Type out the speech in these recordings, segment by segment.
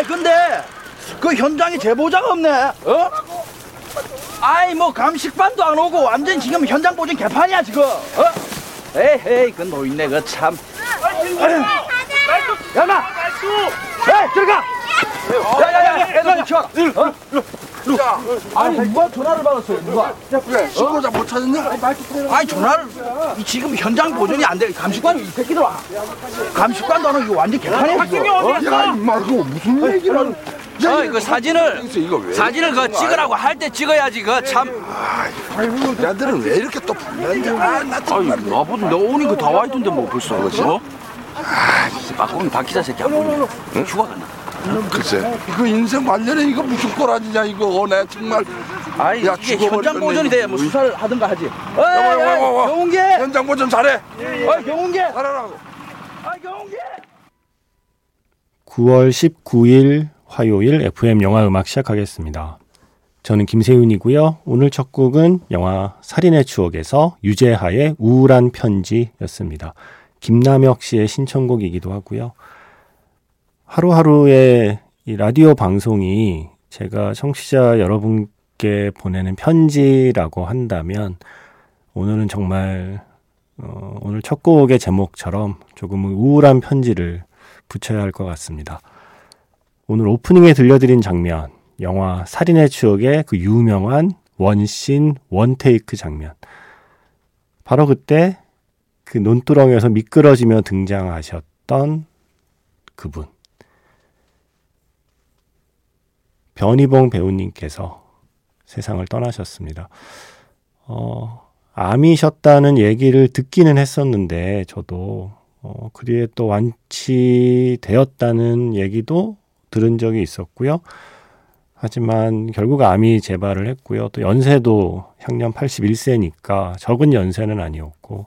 아 근데 그 현장에 제보자가 없네. 어? 아이 뭐 감식반도 안 오고 완전 지금 현장 보진 개판이야 지금. 어? 에헤이 그 노인네 그 참. 야마. 에 들어가. 야야야 애들 좀 치워라. 어? 아니 누가 전화를 받았어요 누가? 그래 신고자 못 찾았냐? 아니 전화를 이 지금 현장 보존이 안 돼. 감식관이 이 새끼들아. 감식관도 안 오고 이거 완전 개판이야 지금. 어? 야 임마 그거 무슨 얘기를 어, 이거 사진을 이거 왜 사진을 그 찍으라고 할 때 찍어야지 그 참. 아이고 야들은 왜 이렇게 또 불렀냐 아나 정말 나보다 내 오니 그다 와 있던데 뭐 벌써 그렇죠? 아, 빠꾸미 박기자 새끼 안 보이네. 휴가 갔나? 글쎄 이거 인생 말년에 이거 무슨 꼬라지냐 이거 내 정말 아이 야, 이게 현장 보존이. 돼야 뭐 수사를 하든가 하지. 어이, 와, 와, 와, 와. 어이, 경운기. 현장 보전 잘해 어이, 경운기. 잘하라고 어이, 경운기. 9월 19일 화요일 FM 영화 음악 시작하겠습니다. 저는 김세윤이고요. 오늘 첫 곡은 영화 살인의 추억에서 유재하의 우울한 편지였습니다. 김남혁 씨의 신청곡이기도 하고요. 하루하루의 이 라디오 방송이 제가 청취자 여러분께 보내는 편지라고 한다면 오늘은 정말 어, 오늘 첫 곡의 제목처럼 조금은 우울한 편지를 붙여야 할 것 같습니다. 오늘 오프닝에 들려드린 장면, 영화 살인의 추억의 그 유명한 원신 원테이크 장면. 바로 그때 그 논두렁에서 미끄러지며 등장하셨던 그분. 변희봉 배우님께서 세상을 떠나셨습니다. 어, 암이셨다는 얘기를 듣기는 했었는데, 저도, 어, 그 뒤에 또 완치되었다는 얘기도 들은 적이 있었고요. 하지만 결국 암이 재발을 했고요. 또 연세도 향년 81세니까 적은 연세는 아니었고,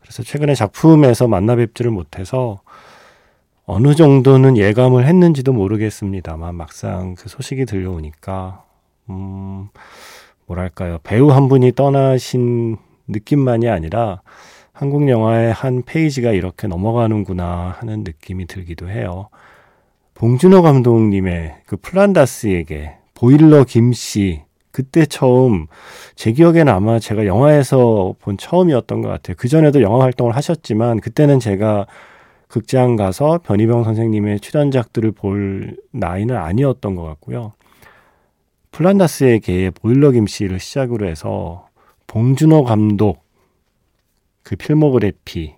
그래서 최근에 작품에서 만나 뵙지를 못해서 어느 정도는 예감을 했는지도 모르겠습니다만 막상 그 소식이 들려오니까 음 뭐랄까요 배우 한 분이 떠나신 느낌만이 아니라 한국 영화의 한 페이지가 이렇게 넘어가는구나 하는 느낌이 들기도 해요. 봉준호 감독님의 그 플란다스에게 보일러 김씨 그때 처음 제 기억에는 아마 제가 영화에서 본 처음이었던 것 같아요. 그 전에도 영화 활동을 하셨지만 그때는 제가 극장 가서 변희병 선생님의 출연작들을 볼 나이는 아니었던 것 같고요. 플란다스의 개의 보일러 김씨를 시작으로 해서 봉준호 감독 그 필모그래피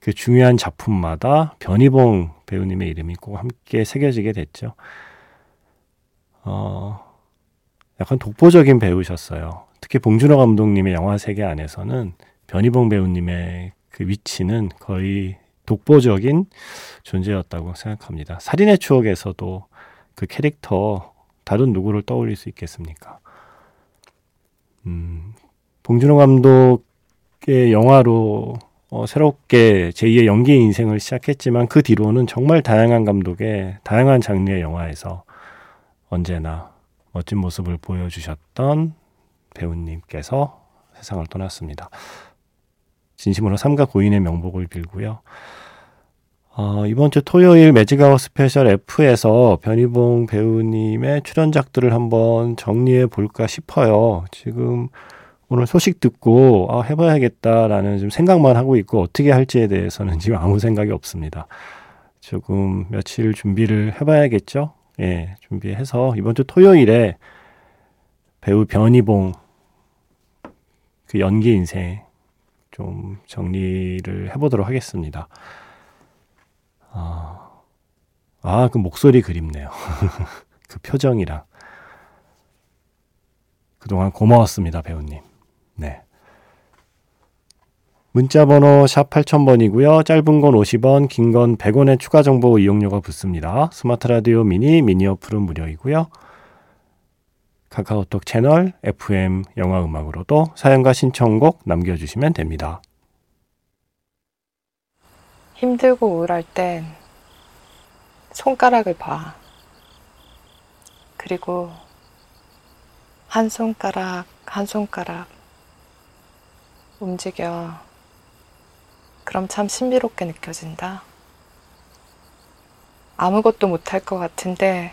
그 중요한 작품마다 변희봉 배우님의 이름이 꼭 함께 새겨지게 됐죠. 어, 약간 독보적인 배우셨어요. 특히 봉준호 감독님의 영화 세계 안에서는 변희봉 배우님의 그 위치는 거의 독보적인 존재였다고 생각합니다. 살인의 추억에서도 그 캐릭터 다른 누구를 떠올릴 수 있겠습니까? 음, 봉준호 감독의 영화로 어, 새롭게 제2의 연기 인생을 시작했지만 그 뒤로는 정말 다양한 감독의 다양한 장르의 영화에서 언제나 멋진 모습을 보여주셨던 배우님께서 세상을 떠났습니다. 진심으로 삼가 고인의 명복을 빌고요. 어, 이번 주 토요일 매직아워 스페셜 F에서 변희봉 배우님의 출연작들을 한번 정리해 볼까 싶어요. 지금 오늘 소식 듣고 아, 해봐야겠다라는 좀 생각만 하고 있고 어떻게 할지에 대해서는 지금 아무 생각이 없습니다. 조금 며칠 준비를 해봐야겠죠. 예, 준비해서 이번 주 토요일에 배우 변희봉 그 연기 인생 좀 정리를 해보도록 하겠습니다. 아, 아, 그 목소리 그립네요. 그 표정이랑. 그동안 고마웠습니다, 배우님. 네. 문자 번호 샵 8000번이고요. 짧은 건 50원, 긴 건 100원의 추가 정보 이용료가 붙습니다. 스마트 라디오 미니, 미니 어플은 무료이고요. 카카오톡 채널 FM 영화 음악으로도 사연과 신청곡 남겨주시면 됩니다. 힘들고 우울할 땐 손가락을 봐. 그리고 한 손가락, 한 손가락 움직여. 그럼 참 신비롭게 느껴진다. 아무것도 못할 것 같은데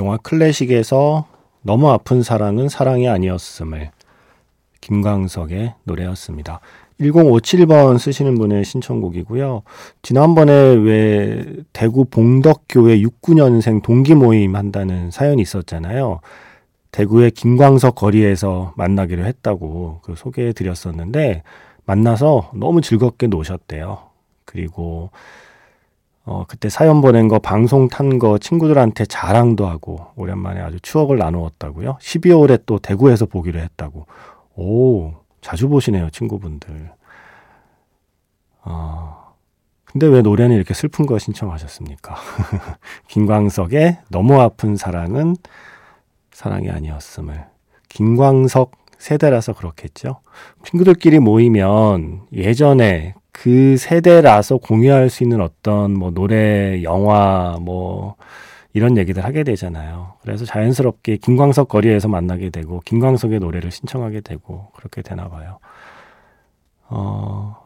영화 클래식에서 너무 아픈 사랑은 사랑이 아니었음을 김광석의 노래였습니다. 1057번 쓰시는 분의 신청곡이고요. 지난번에 왜 대구 봉덕교회 69년생 동기 모임 한다는 사연이 있었잖아요. 대구의 김광석 거리에서 만나기로 했다고 그 소개해 드렸었는데 만나서 너무 즐겁게 노셨대요. 그리고 어, 그때 사연 보낸 거 방송 탄 거 친구들한테 자랑도 하고 오랜만에 아주 추억을 나누었다고요. 12월에 또 대구에서 보기로 했다고. 오, 자주 보시네요, 친구분들. 어, 근데 왜 노래는 이렇게 슬픈 거 신청하셨습니까? 김광석의 너무 아픈 사랑은 사랑이 아니었음을. 김광석 세대라서 그렇겠죠. 친구들끼리 모이면 예전에 그 세대라서 공유할 수 있는 어떤 뭐 노래, 영화, 뭐 이런 얘기들 하게 되잖아요. 그래서 자연스럽게 김광석 거리에서 만나게 되고 김광석의 노래를 신청하게 되고 그렇게 되나 봐요. 어,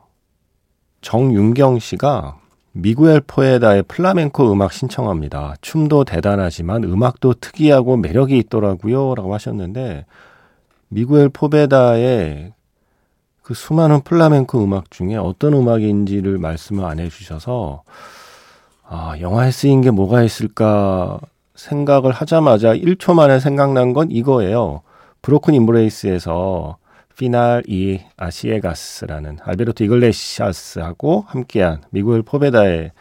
정윤경 씨가 미구엘 포베다의 플라멘코 음악 신청합니다. 춤도 대단하지만 음악도 특이하고 매력이 있더라고요. 라고 하셨는데 미구엘 포베다의 그 수많은 플라멘코 음악 중에 어떤 음악인지를 말씀을 안 해주셔서 아, 영화에 쓰인 게 뭐가 있을까 생각을 하자마자 1초 만에 생각난 건 이거예요. 브로큰 임브레이스에서 Final y A ciegas라는 알베르토 이글레시아스하고 함께한 미구엘 포베다의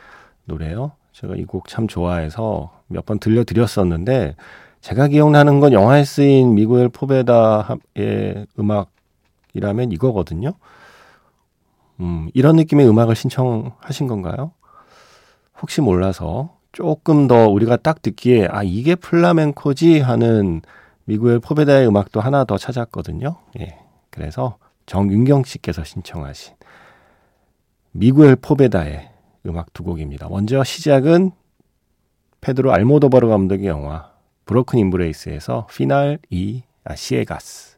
노래요. 제가 이 곡 참 좋아해서 몇 번 들려드렸었는데 제가 기억나는 건 영화에 쓰인 미구엘 포베다의 음악 이라면 이거거든요. 음, 이런 느낌의 음악을 신청하신 건가요? 혹시 몰라서 조금 더 우리가 딱 듣기에 아 이게 플라멘코지 하는 미구엘 포베다의 음악도 하나 더 찾았거든요. 예. 그래서 정윤경 씨께서 신청하신 미구엘 포베다의 음악 두 곡입니다. 먼저 시작은 페드로 알모도바르 감독의 영화 브로큰 임브레이스에서 Final y A ciegas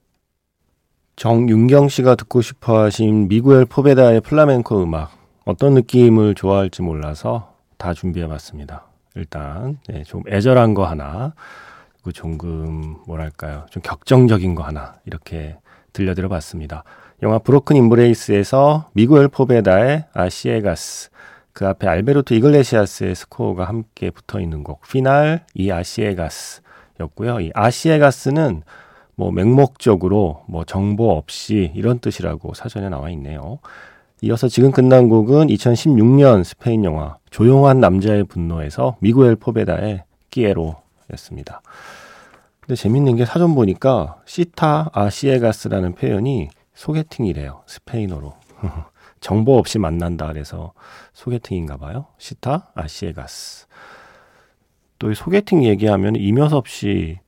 정윤경 씨가 듣고 싶어 하신 미구엘 포베다의 플라멘코 음악 어떤 느낌을 좋아할지 몰라서 다 준비해 봤습니다. 일단 네, 좀 애절한 거 하나, 그리고 조금 뭐랄까요, 좀 격정적인 거 하나 이렇게 들려드려 봤습니다. 영화 브로큰 임브레이스에서 미구엘 포베다의 아시에가스, 그 앞에 알베르토 이글레시아스의 스코어가 함께 붙어 있는 곡 피날 이 아시에가스였고요. 이 아시에가스는 뭐 맹목적으로 뭐 정보 없이 이런 뜻이라고 사전에 나와 있네요. 이어서 지금 끝난 곡은 2016년 스페인 영화 조용한 남자의 분노에서 미구엘 포베다의 끼에로였습니다. 근데 재밌는 게 사전 보니까 시타 아시에가스라는 표현이 소개팅이래요. 스페인어로. 정보 없이 만난다 그래서 소개팅인가 봐요. 시타 아시에가스. 또 이 소개팅 얘기하면 이면섭 씨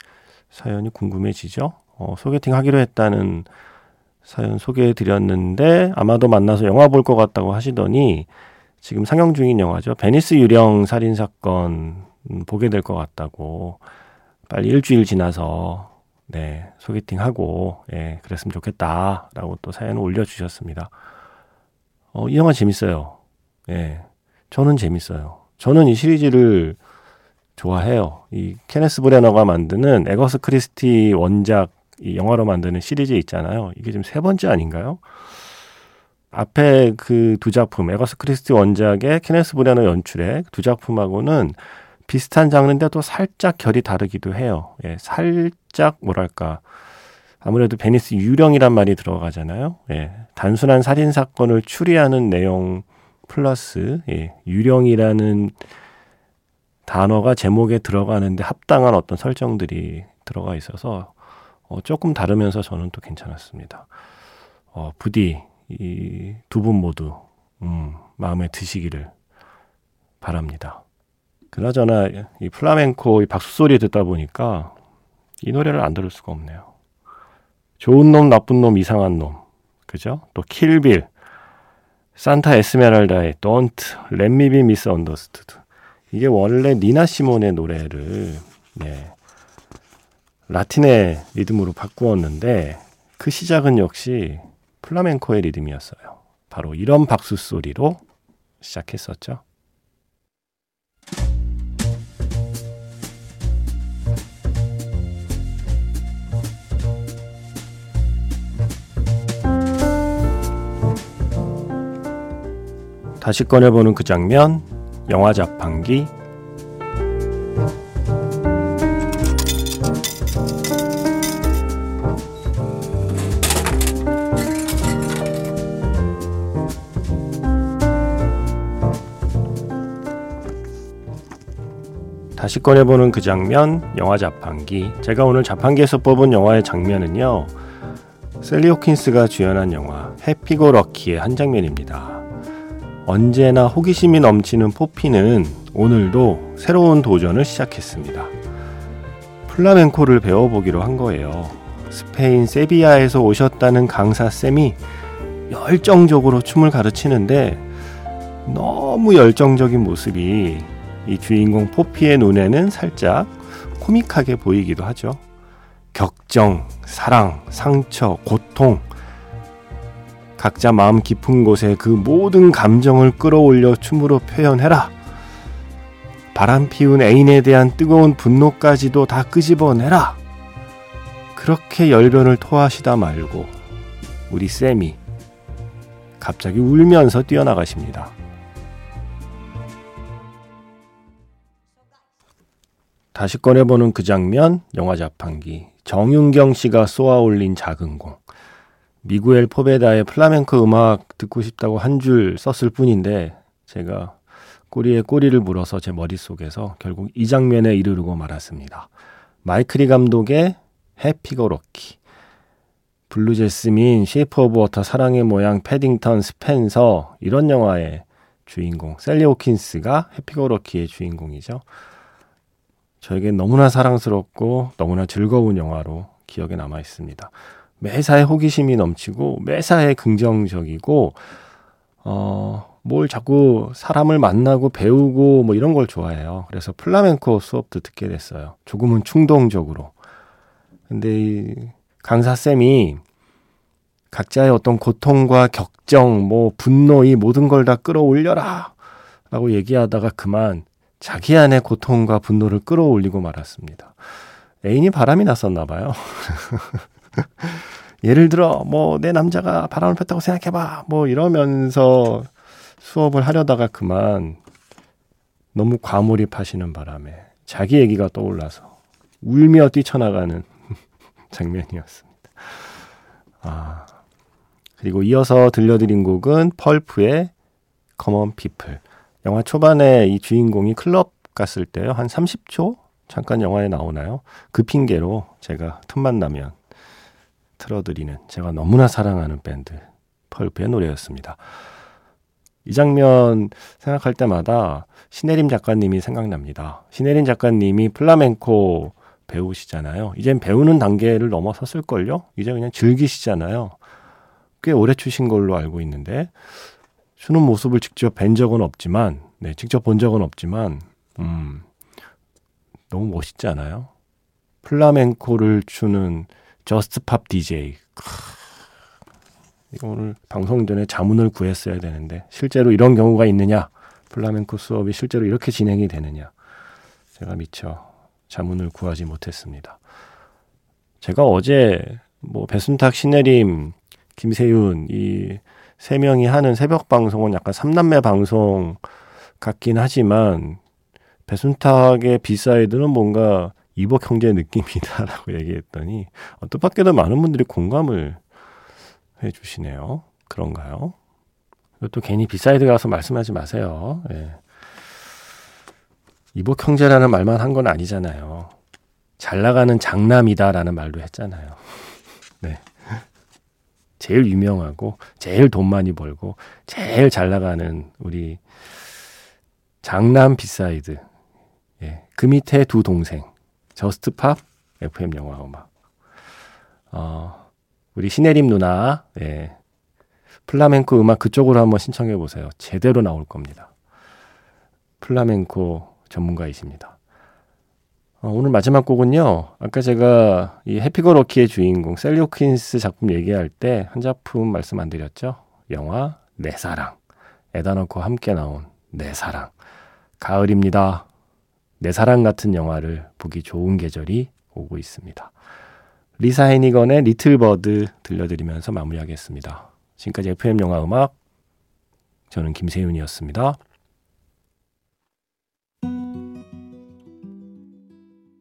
사연이 궁금해지죠. 어, 소개팅 하기로 했다는 사연 소개해 드렸는데 아마도 만나서 영화 볼 것 같다고 하시더니 지금 상영 중인 영화죠. 베니스 유령 살인 사건 음, 보게 될 것 같다고 빨리 일주일 지나서 네 소개팅 하고 예 그랬으면 좋겠다라고 또 사연을 올려 주셨습니다. 어, 이 영화 재밌어요. 예 저는 재밌어요. 저는 이 시리즈를 좋아해요. 이 케네스 브래너가 만드는 애거사 크리스티 원작 이 영화로 만드는 시리즈 있잖아요. 이게 지금 세 번째 아닌가요? 앞에 그 두 작품, 애거사 크리스티 원작의 케네스 브래너 연출의 두 작품하고는 비슷한 장르인데 또 살짝 결이 다르기도 해요. 예, 살짝 뭐랄까. 아무래도 베니스 유령이란 말이 들어가잖아요. 예, 단순한 살인 사건을 추리하는 내용 플러스 예, 유령이라는 단어가 제목에 들어가는데 합당한 어떤 설정들이 들어가 있어서 어, 조금 다르면서 저는 또 괜찮았습니다. 어, 부디 이 두 분 모두 음, 마음에 드시기를 바랍니다. 그나저나 이 플라멩코 이 박수 소리 듣다 보니까 이 노래를 안 들을 수가 없네요. 좋은 놈, 나쁜 놈, 이상한 놈, 그죠? 또 킬빌, 산타 에스메랄다의 Don't Let Me Be Misunderstood. 이게 원래 니나 시몬의 노래를 네, 라틴의 리듬으로 바꾸었는데 그 시작은 역시 플라멩코의 리듬이었어요. 바로 이런 박수 소리로 시작했었죠. 다시 꺼내보는 그 장면, 영화 자판기. 다시 꺼내보는 그 장면, 영화 자판기. 제가 오늘 자판기에서 뽑은 영화의 장면은요, 샐리 호킨스가 주연한 영화 Happy Go Lucky의 한 장면입니다. 언제나 호기심이 넘치는 포피는 오늘도 새로운 도전을 시작했습니다. 플라멩코를 배워보기로 한 거예요. 스페인 세비야에서 오셨다는 강사쌤이 열정적으로 춤을 가르치는데 너무 열정적인 모습이 이 주인공 포피의 눈에는 살짝 코믹하게 보이기도 하죠. 격정, 사랑, 상처, 고통, 각자 마음 깊은 곳에 그 모든 감정을 끌어올려 춤으로 표현해라. 바람 피운 애인에 대한 뜨거운 분노까지도 다 끄집어내라. 그렇게 열변을 토하시다 말고 우리 쌤이 갑자기 울면서 뛰어나가십니다. 다시 꺼내보는 그 장면, 영화 자판기. 정윤경 씨가 쏘아 올린 작은 공. 미구엘 포베다의 플라멩코 음악 듣고 싶다고 한 줄 썼을 뿐인데 제가 꼬리에 꼬리를 물어서 제 머릿속에서 결국 이 장면에 이르르고 말았습니다. 마이크 리 감독의 Happy Go Lucky Blue Jasmine, Shape of Water, 사랑의 모양, 패딩턴, 스펜서 이런 영화의 주인공 샐리 호킨스가 Happy Go Lucky의 주인공이죠. 저에게 너무나 사랑스럽고 너무나 즐거운 영화로 기억에 남아 있습니다. 매사에 호기심이 넘치고 매사에 긍정적이고 어, 뭘 자꾸 사람을 만나고 배우고 뭐 이런 걸 좋아해요. 그래서 플라멩코 수업도 듣게 됐어요. 조금은 충동적으로. 근데 이 강사 쌤이 각자의 어떤 고통과 격정, 뭐 분노 이 모든 걸 다 끌어올려라 라고 얘기하다가 그만 자기 안의 고통과 분노를 끌어올리고 말았습니다. 애인이 바람이 났었나 봐요. 예를 들어 뭐 내 남자가 바람을 폈다고 생각해봐 뭐 이러면서 수업을 하려다가 그만 너무 과몰입하시는 바람에 자기 얘기가 떠올라서 울며 뛰쳐나가는 장면이었습니다. 아 그리고 이어서 들려드린 곡은 펄프의 Common People. 영화 초반에 이 주인공이 클럽 갔을 때요 한 30초 잠깐 영화에 나오나요? 그 핑계로 제가 틈만 나면 틀어드리는 제가 너무나 사랑하는 밴드 펄프의 노래였습니다. 이 장면 생각할 때마다 신혜림 작가님이 생각납니다. 신혜림 작가님이 플라멩코 배우시잖아요. 이젠 배우는 단계를 넘어섰을걸요? 이제 그냥 즐기시잖아요. 꽤 오래 추신 걸로 알고 있는데, 추는 모습을 직접 뵌 적은 없지만, 네, 직접 본 적은 없지만, 음, 너무 멋있지 않아요? 플라멩코를 추는 저스트팝 DJ. 이거 오늘 방송 전에 자문을 구했어야 되는데 실제로 이런 경우가 있느냐? 플라멩코 수업이 실제로 이렇게 진행이 되느냐? 제가 미처 자문을 구하지 못했습니다. 제가 어제 뭐 배순탁, 신혜림, 김세윤 이 세 명이 하는 새벽 방송은 약간 삼남매 방송 같긴 하지만 배순탁의 비사이드는 뭔가 이복 형제 느낌이다라고 얘기했더니 어, 뜻밖에도 많은 분들이 공감을 해주시네요. 그런가요? 또 괜히 비사이드 가서 말씀하지 마세요. 예. 이복 형제라는 말만 한 건 아니잖아요. 잘 나가는 장남이다라는 말도 했잖아요. 네. 제일 유명하고 제일 돈 많이 벌고 제일 잘 나가는 우리 장남 비사이드 예, 그 밑에 두 동생 저스트 팝 FM 영화 음악 어, 우리 신혜림 누나 예, 플라멩코 음악 그쪽으로 한번 신청해 보세요. 제대로 나올 겁니다. 플라멩코 전문가이십니다. 어, 오늘 마지막 곡은요. 아까 제가 이 Happy Go Lucky의 주인공 샐리 호킨스 작품 얘기할 때 한 작품 말씀 안 드렸죠? 영화 내 사랑. 에단 호크 함께 나온 내 사랑. 가을입니다. 내 사랑 같은 영화를 보기 좋은 계절이 오고 있습니다. 리사 헤니건의 Little Bird 들려드리면서 마무리하겠습니다. 지금까지 FM 영화 음악 저는 김세윤이었습니다.